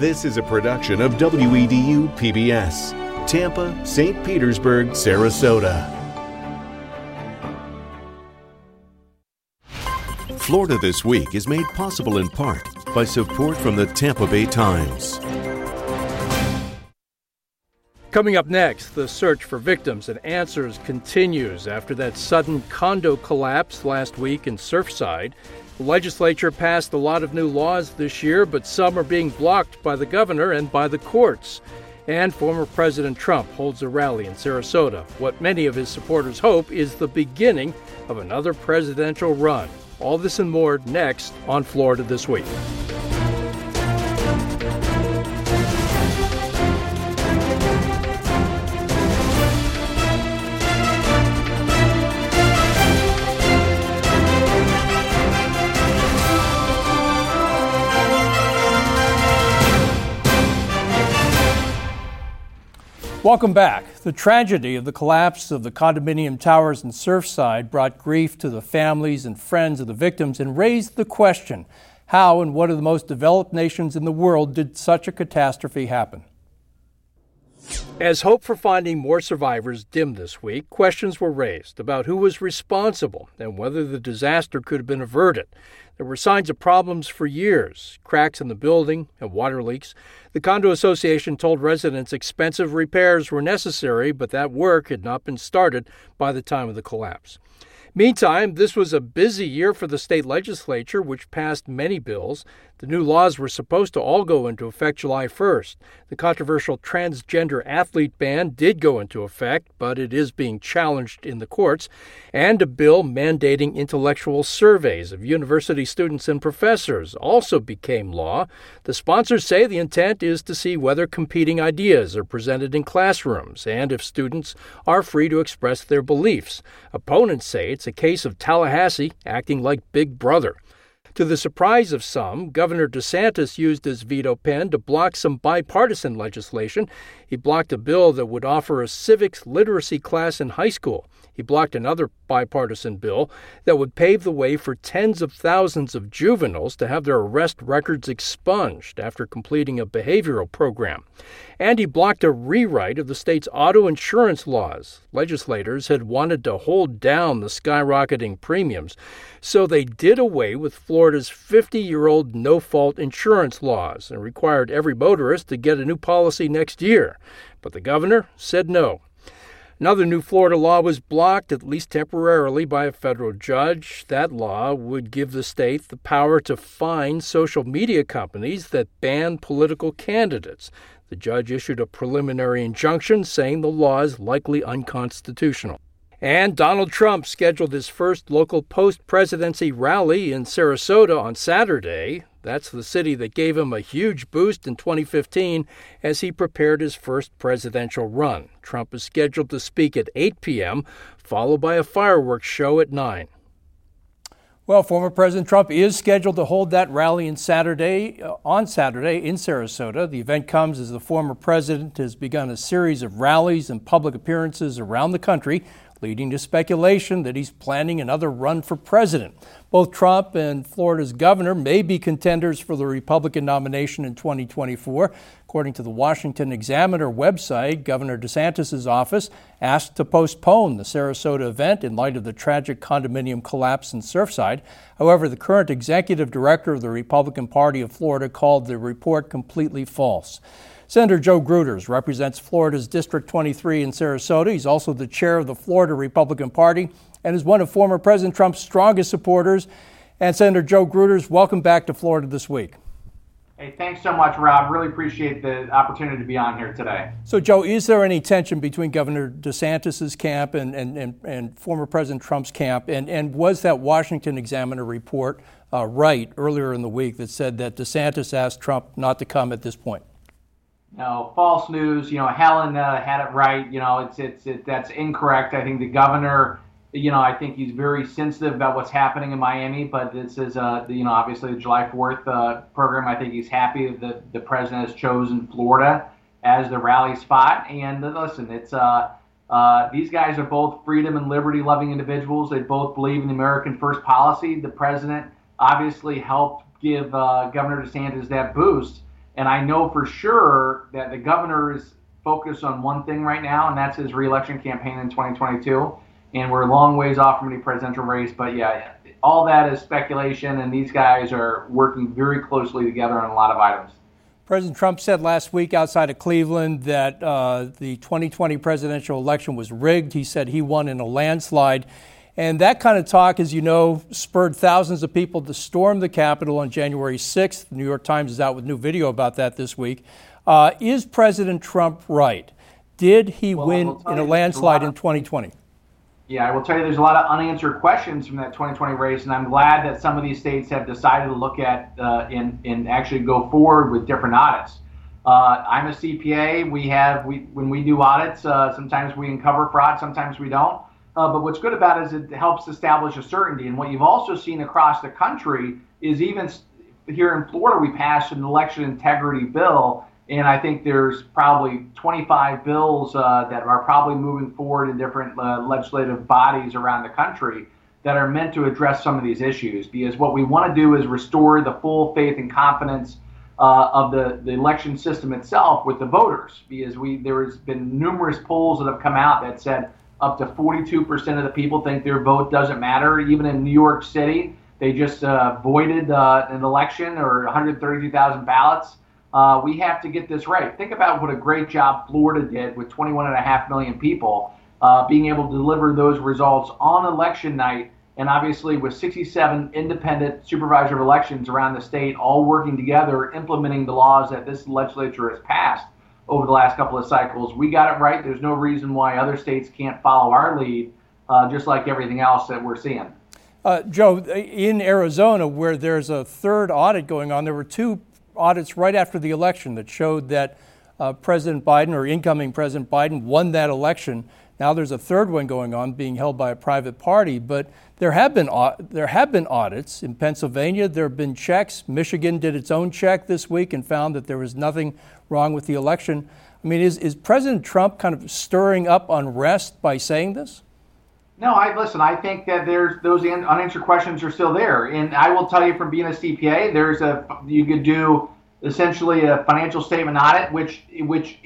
This is a production of WEDU PBS, Tampa, St. Petersburg, Sarasota. Florida This Week is made possible in part by support from the Tampa Bay Times. Coming up next, the search for victims and answers continues after that sudden condo collapse last week in Surfside. The legislature passed a lot of new laws this year, but some are being blocked by the governor and by the courts. And former President Trump holds a rally in Sarasota. What many of his supporters hope is the beginning of another presidential run. All this and more next on Florida This Week. Welcome back. The tragedy of the collapse of the condominium towers in Surfside brought grief to the families and friends of the victims and raised the question how in one of the most developed nations in the world did such a catastrophe happen? As hope for finding more survivors dimmed this week, questions were raised about who was responsible and whether the disaster could have been averted. There were signs of problems for years cracks in the building and water leaks. The condo association told residents expensive repairs were necessary, but that work had not been started by the time of the collapse. Meantime, this was a busy year for the state legislature, which passed many bills. The new laws were supposed to all go into effect July 1st. The controversial transgender athlete ban did go into effect, but it is being challenged in the courts. And a bill mandating intellectual surveys of university students and professors also became law. The sponsors say the intent is to see whether competing ideas are presented in classrooms and if students are free to express their beliefs. Opponents say it's a case of Tallahassee acting like Big Brother. To the surprise of some, Governor DeSantis used his veto pen to block some bipartisan legislation. He blocked a bill that would offer a civics literacy class in high school. He blocked another bipartisan bill that would pave the way for tens of thousands of juveniles to have their arrest records expunged after completing a behavioral program. And he blocked a rewrite of the state's auto insurance laws. Legislators had wanted to hold down the skyrocketing premiums, so they did away with Florida's 50 year old no fault insurance laws and required every motorist to get a new policy next year. But the governor said no. Another new Florida law was blocked, at least temporarily, by a federal judge. That law would give the state the power to fine social media companies that ban political candidates. The judge issued a preliminary injunction saying the law is likely unconstitutional. And Donald Trump scheduled his first local post presidency rally in Sarasota on Saturday. That's the city that gave him a huge boost in 2015 as he prepared his first presidential run. Trump is scheduled to speak at 8 p.m., followed by a fireworks show at 9. Well, former President Trump is scheduled to hold that rally in Saturday, uh, on Saturday in Sarasota. The event comes as the former president has begun a series of rallies and public appearances around the country leading to speculation that he's planning another run for president. Both Trump and Florida's governor may be contenders for the Republican nomination in 2024. According to the Washington Examiner website, Governor DeSantis' office asked to postpone the Sarasota event in light of the tragic condominium collapse in Surfside. However, the current executive director of the Republican Party of Florida called the report completely false. Senator Joe Gruters represents Florida's District 23 in Sarasota. He's also the chair of the Florida Republican Party and is one of former President Trump's strongest supporters. And Senator Joe Gruters, welcome back to Florida this week. Hey, thanks so much, Rob. Really appreciate the opportunity to be on here today. So, Joe, is there any tension between Governor DeSantis' camp and, and, and, and former President Trump's camp? And, and was that Washington Examiner report uh, right earlier in the week that said that DeSantis asked Trump not to come at this point? No, false news. You know, Helen uh, had it right. You know, it's it's it, that's incorrect. I think the governor, you know, I think he's very sensitive about what's happening in Miami. But this is, uh, you know, obviously the July 4th uh, program. I think he's happy that the president has chosen Florida as the rally spot. And listen, it's uh, uh, these guys are both freedom and liberty loving individuals. They both believe in the American First policy. The president obviously helped give uh, Governor DeSantis that boost And I know for sure that the governor is focused on one thing right now, and that's his reelection campaign in 2022. And we're a long ways off from any presidential race, but yeah, all that is speculation, and these guys are working very closely together on a lot of items. President Trump said last week outside of Cleveland that uh, the 2020 presidential election was rigged. He said he won in a landslide. And that kind of talk, as you know, spurred thousands of people to storm the Capitol on January 6th. The New York Times is out with new video about that this week. Uh, is President Trump right? Did he well, win in a landslide a in 2020? Yeah, I will tell you there's a lot of unanswered questions from that 2020 race, and I'm glad that some of these states have decided to look at uh, and, and actually go forward with different audits. Uh, I'm a CPA. We have we when we do audits, uh, sometimes we uncover fraud, sometimes we don't. Uh, but what's good about it is it helps establish a certainty. And what you've also seen across the country is even here in Florida, we passed an election integrity bill and I think there's probably 25 bills uh, that are probably moving forward in different uh, legislative bodies around the country that are meant to address some of these issues. Because what we want to do is restore the full faith and confidence uh, of the, the election system itself with the voters. Because we there has been numerous polls that have come out that said up to 42% of the people think their vote doesn't matter. Even in New York City, they just uh, voided uh, an election or 132,000 ballots uh, we have to get this right. Think about what a great job Florida did with 21.5 million people uh, being able to deliver those results on election night. And obviously, with 67 independent supervisor of elections around the state all working together, implementing the laws that this legislature has passed over the last couple of cycles, we got it right. There's no reason why other states can't follow our lead, uh, just like everything else that we're seeing. Uh, Joe, in Arizona, where there's a third audit going on, there were two audits right after the election that showed that uh, President Biden or incoming President Biden won that election. Now there's a third one going on, being held by a private party. But there have been there have been audits in Pennsylvania. There have been checks. Michigan did its own check this week and found that there was nothing wrong with the election. I mean, is is President Trump kind of stirring up unrest by saying this? No, I listen. I think that there's those unanswered questions are still there, and I will tell you from being a CPA, there's a you could do essentially a financial statement audit, which which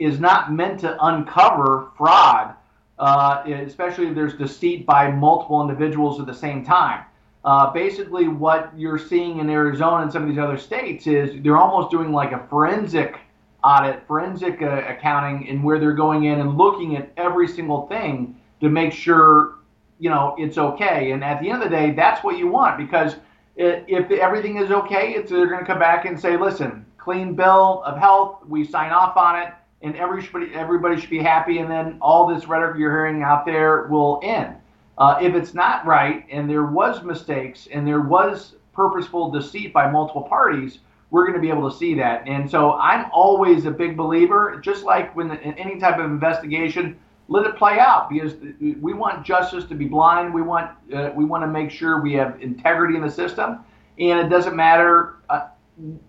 is not meant to uncover fraud, uh, especially if there's deceit by multiple individuals at the same time. Uh, basically, what you're seeing in Arizona and some of these other states is they're almost doing like a forensic audit, forensic uh, accounting, and where they're going in and looking at every single thing to make sure you know it's okay. And at the end of the day, that's what you want because if everything is okay, it's they're going to come back and say, listen, clean bill of health, we sign off on it, and everybody everybody should be happy, and then all this rhetoric you're hearing out there will end. Uh, if it's not right, and there was mistakes, and there was purposeful deceit by multiple parties, we're going to be able to see that. And so I'm always a big believer, just like when in any type of investigation let it play out because we want justice to be blind. We want uh, we want to make sure we have integrity in the system, and it doesn't matter uh,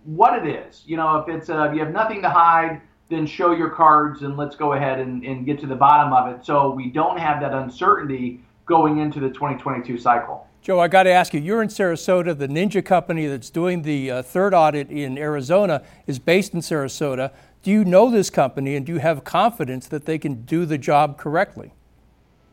what it is. You know, if it's uh, if you have nothing to hide, then show your cards and let's go ahead and, and get to the bottom of it, so we don't have that uncertainty going into the 2022 cycle. Joe, I got to ask you, you're in Sarasota. The Ninja company that's doing the uh, third audit in Arizona is based in Sarasota. Do you know this company and do you have confidence that they can do the job correctly?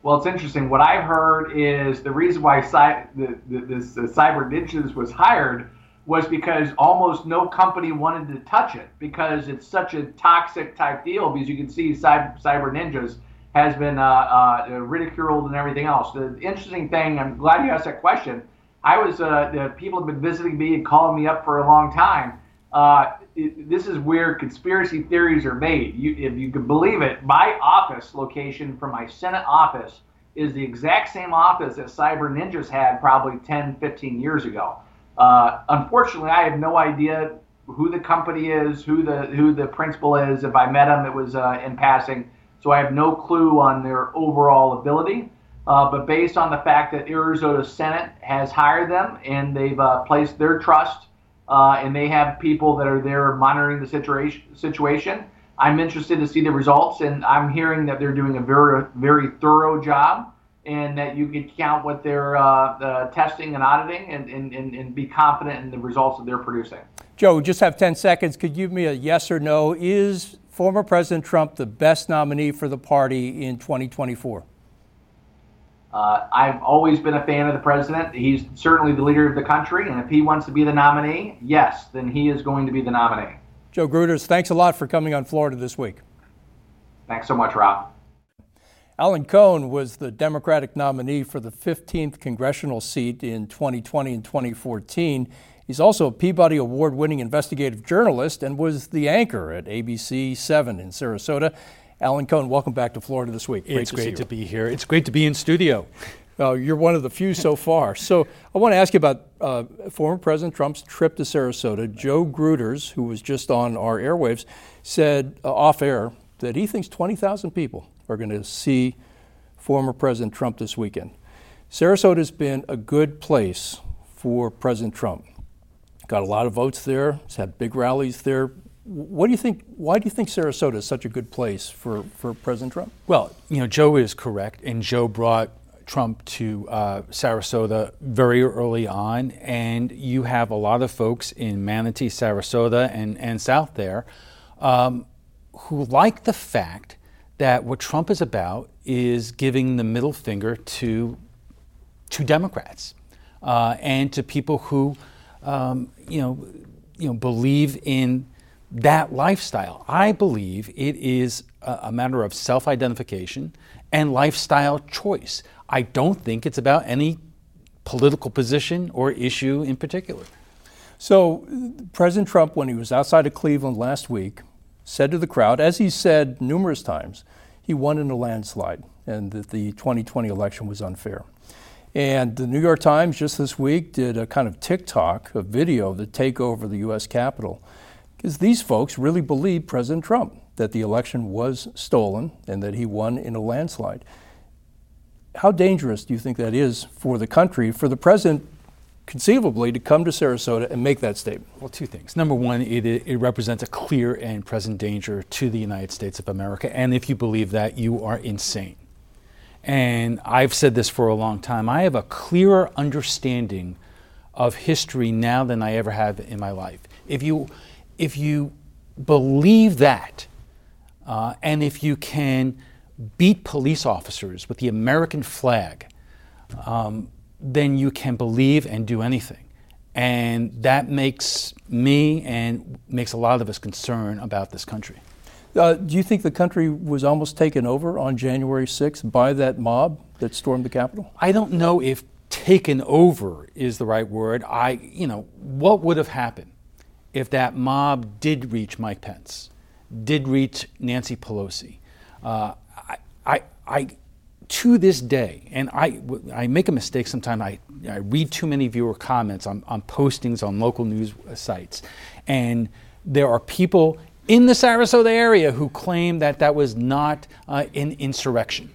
Well, it's interesting. What I've heard is the reason why the, the, this uh, Cyber Ninjas was hired was because almost no company wanted to touch it because it's such a toxic type deal. Because you can see Cyber, Cyber Ninjas has been uh, uh, ridiculed and everything else. The interesting thing, I'm glad you asked that question. I was uh, the people have been visiting me and calling me up for a long time uh, it, this is where conspiracy theories are made. You, if you can believe it, my office location for my Senate office is the exact same office that Cyber Ninjas had probably 10, 15 years ago. Uh, unfortunately, I have no idea who the company is, who the who the principal is. If I met him, it was uh, in passing, so I have no clue on their overall ability. Uh, but based on the fact that Arizona Senate has hired them and they've uh, placed their trust uh, and they have people that are there monitoring the situation. Situation. I'm interested to see the results, and I'm hearing that they're doing a very very thorough job. And that you could count what they're uh, testing and auditing and, and, and, and be confident in the results that they're producing. Joe, we just have 10 seconds. Could you give me a yes or no? Is former President Trump the best nominee for the party in 2024? Uh, I've always been a fan of the president. He's certainly the leader of the country, and if he wants to be the nominee, yes, then he is going to be the nominee. Joe Gruters, thanks a lot for coming on Florida this week. Thanks so much, Rob. Alan Cohn was the Democratic nominee for the 15th congressional seat in 2020 and 2014. He's also a Peabody Award winning investigative journalist and was the anchor at ABC 7 in Sarasota. Alan Cohn, welcome back to Florida this week. Great it's to great to be here. It's great to be in studio. Well, you're one of the few so far. So I want to ask you about uh, former President Trump's trip to Sarasota. Joe Gruters, who was just on our airwaves, said uh, off air that he thinks 20,000 people are going to see former President Trump this weekend. Sarasota has been a good place for President Trump. Got a lot of votes there. He's had big rallies there. What do you think? Why do you think Sarasota is such a good place for, for President Trump? Well, you know, Joe is correct, and Joe brought Trump to uh, Sarasota very early on, and you have a lot of folks in Manatee, Sarasota, and, and south there um, who like the fact that what Trump is about is giving the middle finger to, to Democrats uh, and to people who, um, you, know, you know, believe in that lifestyle. I believe it is a, a matter of self identification and lifestyle choice. I don't think it's about any political position or issue in particular. So, President Trump, when he was outside of Cleveland last week, said to the crowd, as he said numerous times, he won in a landslide and that the 2020 election was unfair. And the New York Times just this week did a kind of TikTok, a video of the takeover of the U.S. Capitol, because these folks really believe President Trump that the election was stolen and that he won in a landslide. How dangerous do you think that is for the country, for the president conceivably to come to Sarasota and make that statement? Well, two things. Number one, it, it represents a clear and present danger to the United States of America. And if you believe that, you are insane. And I've said this for a long time. I have a clearer understanding of history now than I ever have in my life. If you, if you believe that, uh, and if you can beat police officers with the American flag, um, then you can believe and do anything. And that makes me and makes a lot of us concerned about this country. Uh, do you think the country was almost taken over on January 6th by that mob that stormed the Capitol? I don't know if taken over is the right word. I, you know, what would have happened if that mob did reach Mike Pence, did reach Nancy Pelosi? Uh, I, I, I to this day, and I, I make a mistake sometimes, I, I read too many viewer comments on, on postings on local news sites, and there are people in the Sarasota area who claim that that was not uh, an insurrection.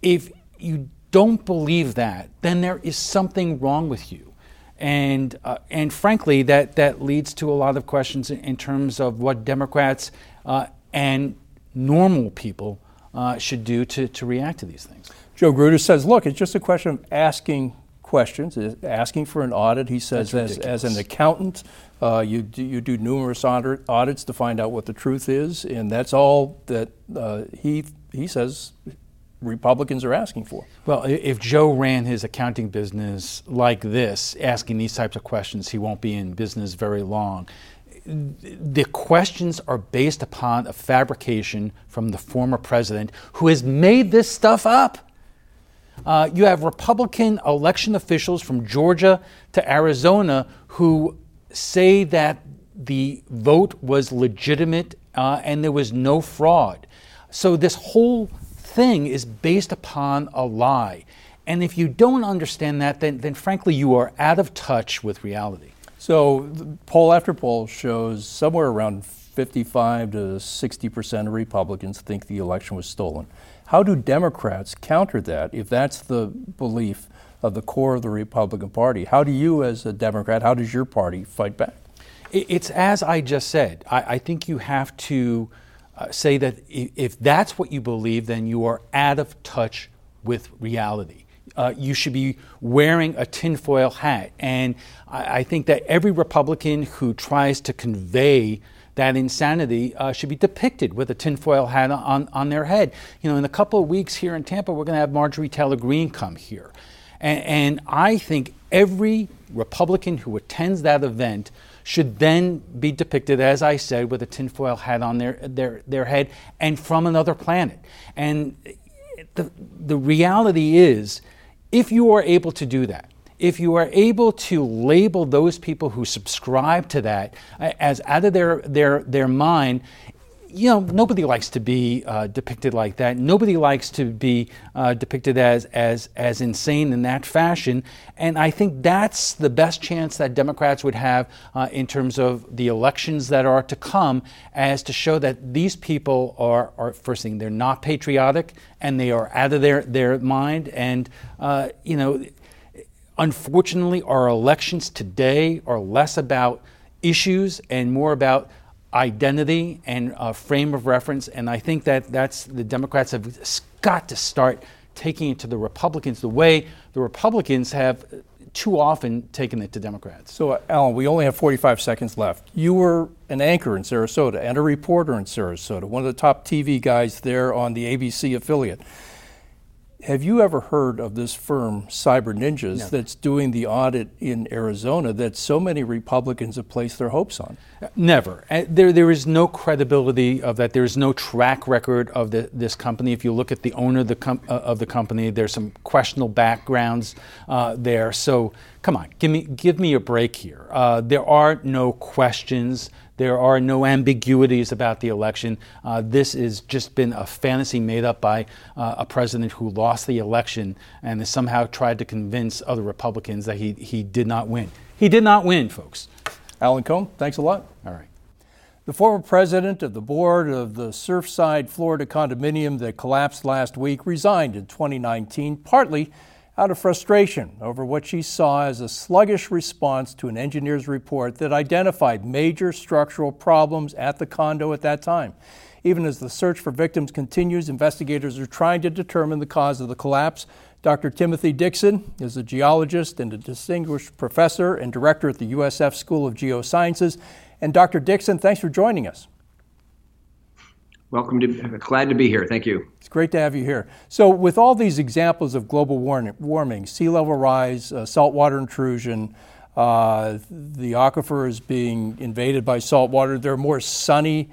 If you don't believe that, then there is something wrong with you. And, uh, and frankly, that, that leads to a lot of questions in, terms of what Democrats uh, and normal people uh, should do to, to react to these things. Joe Gruters says, look, it's just a question of asking questions, asking for an audit. He says, as, as, an accountant, uh, you, do, you do numerous audits to find out what the truth is, and that's all that uh, he, he says Republicans are asking for. Well, if Joe ran his accounting business like this, asking these types of questions, he won't be in business very long the questions are based upon a fabrication from the former president who has made this stuff up. Uh, you have Republican election officials from Georgia to Arizona who say that the vote was legitimate uh, and there was no fraud. So this whole thing is based upon a lie. And if you don't understand that, then, then frankly, you are out of touch with reality. So, poll after poll shows somewhere around 55 to 60 percent of Republicans think the election was stolen. How do Democrats counter that if that's the belief of the core of the Republican Party? How do you, as a Democrat, how does your party fight back? It's as I just said. I, I think you have to uh, say that if that's what you believe, then you are out of touch with reality. Uh, you should be wearing a tinfoil hat. And I, I, think that every Republican who tries to convey that insanity uh, should be depicted with a tinfoil hat on, on their head. You know, in a couple of weeks here in Tampa, we're going to have Marjorie Taylor Greene come here. And, and I think every Republican who attends that event should then be depicted, as I said, with a tinfoil hat on their, their, their head and from another planet. And the, the reality is, if you are able to do that, if you are able to label those people who subscribe to that uh, as out of their, their, their mind, you know, nobody likes to be uh, depicted like that. Nobody likes to be uh, depicted as, as, as insane in that fashion. And I think that's the best chance that Democrats would have uh, in terms of the elections that are to come, as to show that these people are, are first thing, they're not patriotic and they are out of their, their mind. And, uh, you know, unfortunately, our elections today are less about issues and more about identity and a frame of reference. And I think that that's the Democrats have got to start taking it to the Republicans the way the Republicans have too often taken it to Democrats. So, uh, Alan, we only have 45 seconds left. You were an anchor in Sarasota and a reporter in Sarasota, one of the top TV guys there on the ABC affiliate. Have you ever heard of this firm, Cyber Ninjas, no. that's doing the audit in Arizona that so many Republicans have placed their hopes on? Never. Uh, there, there is no credibility of that. There is no track record of the, this company. If you look at the owner of the, com- uh, of the company, there's some questionable backgrounds uh, there. So, come on, give me, give me a break here. Uh, there are no questions there are no ambiguities about the election. Uh, this has just been a fantasy made up by uh, a president who lost the election and has somehow tried to convince other Republicans that he, he did not win. He did not win, folks. Alan Cohn, thanks a lot. All right. The former president of the board of the Surfside, Florida condominium that collapsed last week resigned in 2019, partly out of frustration over what she saw as a sluggish response to an engineer's report that identified major structural problems at the condo at that time. Even as the search for victims continues, investigators are trying to determine the cause of the collapse. Dr. Timothy Dixon is a geologist and a distinguished professor and director at the USF School of Geosciences. And Dr. Dixon, thanks for joining us. Welcome to, glad to be here. Thank you. Great to have you here. So, with all these examples of global warming, sea level rise, uh, saltwater intrusion, uh, the aquifer is being invaded by saltwater, there are more sunny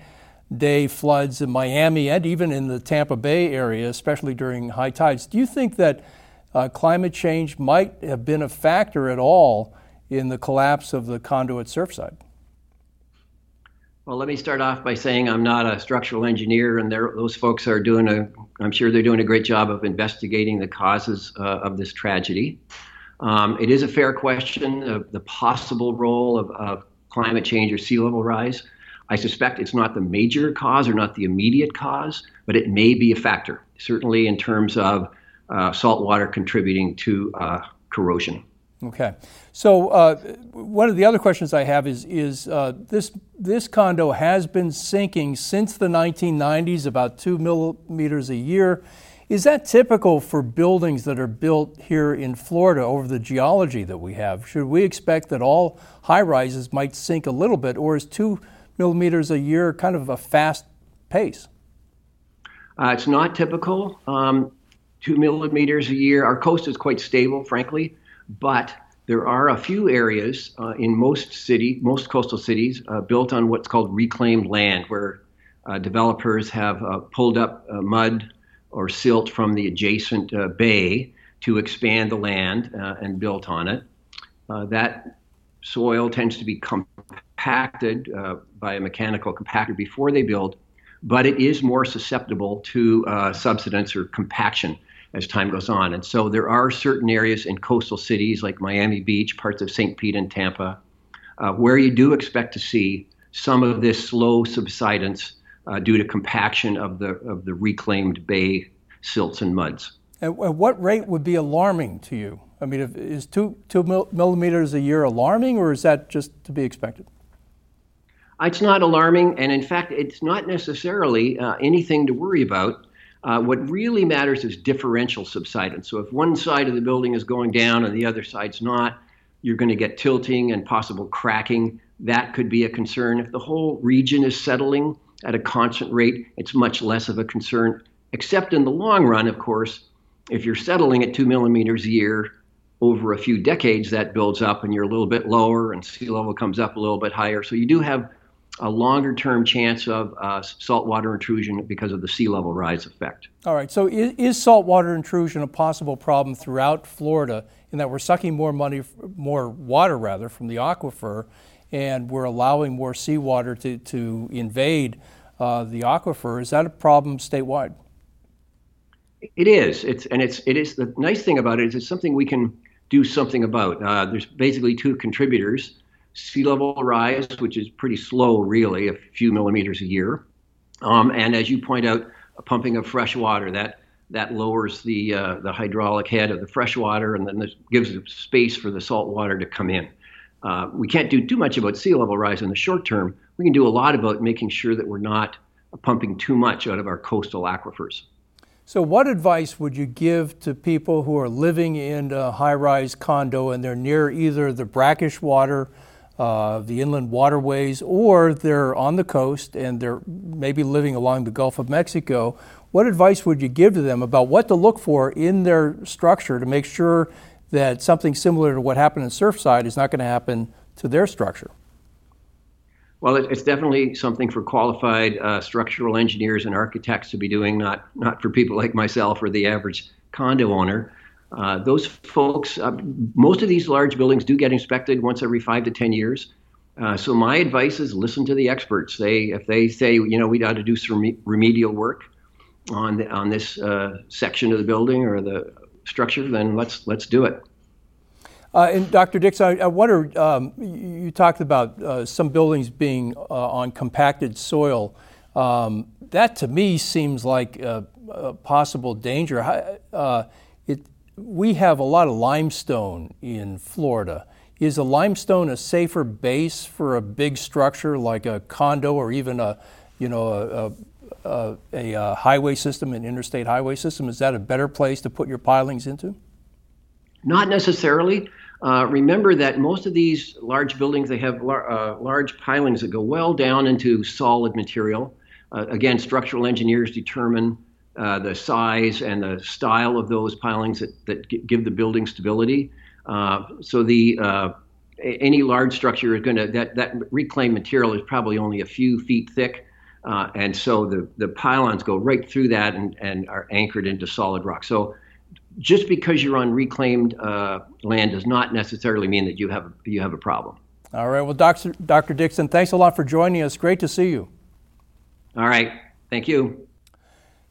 day floods in Miami and even in the Tampa Bay area, especially during high tides. Do you think that uh, climate change might have been a factor at all in the collapse of the conduit Surfside? Well, let me start off by saying I'm not a structural engineer, and those folks are doing a, I'm sure they're doing a great job of investigating the causes uh, of this tragedy. Um, it is a fair question of the possible role of, of, climate change or sea level rise. I suspect it's not the major cause or not the immediate cause, but it may be a factor, certainly in terms of uh, salt water contributing to uh, corrosion. Okay. So uh, one of the other questions I have is is uh, this this condo has been sinking since the 1990s, about two millimeters a year. Is that typical for buildings that are built here in Florida over the geology that we have? Should we expect that all high rises might sink a little bit, or is two millimeters a year kind of a fast pace? Uh, it's not typical. Um, two millimeters a year. Our coast is quite stable, frankly, but there are a few areas uh, in most city, most coastal cities, uh, built on what's called reclaimed land, where uh, developers have uh, pulled up uh, mud or silt from the adjacent uh, bay to expand the land and built on it. that soil tends to be compacted by a mechanical compactor before they build, but it is more susceptible to subsidence or compaction as time goes on. And so there are certain areas in coastal cities like Miami Beach, parts of St. Pete and Tampa, uh, where you do expect to see some of this slow subsidence uh, due to compaction of the of the reclaimed bay silts and muds. At what rate would be alarming to you? I mean, if, is two two millimeters a year alarming, or is that just to be expected? It's not alarming, and in fact, it's not necessarily uh, anything to worry about Uh, what really matters is differential subsidence. So if one side of the building is going down and the other side's not, you're going to get tilting and possible cracking. That could be a concern. If the whole region is settling at a constant rate, it's much less of a concern, except in the long run, of course. If you're settling at two millimeters a year over a few decades, that builds up and you're a little bit lower and sea level comes up a little bit higher. So you do have a longer term chance of uh, saltwater intrusion because of the sea level rise effect. All right, so is, is saltwater intrusion a possible problem throughout Florida in that we're sucking more money, more water rather, from the aquifer, and we're allowing more seawater to, to invade uh, the aquifer? Is that a problem statewide? It is. It's and it's it is the nice thing about it is it's something we can do something about. Uh, there's basically two contributors sea level rise, which is pretty slow, really, a few millimeters a year. Um, and as you point out, pumping of fresh water that that lowers the uh, the hydraulic head of the fresh water, and then this gives space for the salt water to come in. Uh, we can't do too much about sea level rise in the short term. We can do a lot about making sure that we're not pumping too much out of our coastal aquifers. So, what advice would you give to people who are living in a high rise condo and they're near either the brackish water uh, the inland waterways, or they're on the coast and they're maybe living along the Gulf of Mexico, what advice would you give to them about what to look for in their structure to make sure that something similar to what happened in Surfside is not going to happen to their structure? Well, it's definitely something for qualified uh, structural engineers and architects to be doing, not not for people like myself or the average condo owner. Uh, those folks, uh, most of these large buildings do get inspected once every five to 10 years. Uh, so my advice is listen to the experts. They, if they say, you know, we ought to do some remedial work on the, on this uh, section of the building or the structure, then let's let's do it. Uh, and Dr. Dix, I, I wonder, um, you, talked about some buildings being on compacted soil. Um, that to me seems like a, a possible danger. it, we have a lot of limestone in Florida. Is a limestone a safer base for a big structure like a condo or even a, you know, a, a, a, a highway system, an interstate highway system? Is that a better place to put your pilings into? Not necessarily. Uh, remember that most of these large buildings they have lar- uh, large pilings that go well down into solid material. Uh, again, structural engineers determine uh, the size and the style of those pilings that, that give the building stability. Uh, so the uh, any large structure is going to that that reclaimed material is probably only a few feet thick, uh, and so the the pylons go right through that and, and are anchored into solid rock. So just because you're on reclaimed uh, land does not necessarily mean that you have you have a problem. All right. Well, Dr. Dr. Dixon, thanks a lot for joining us. Great to see you. All right. Thank you.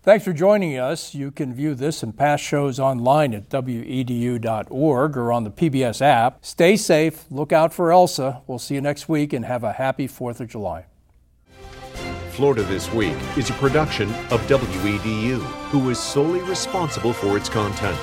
Thanks for joining us. You can view this and past shows online at wedu.org or on the PBS app. Stay safe, look out for Elsa. We'll see you next week and have a happy 4th of July. Florida This Week is a production of WEDU, who is solely responsible for its content.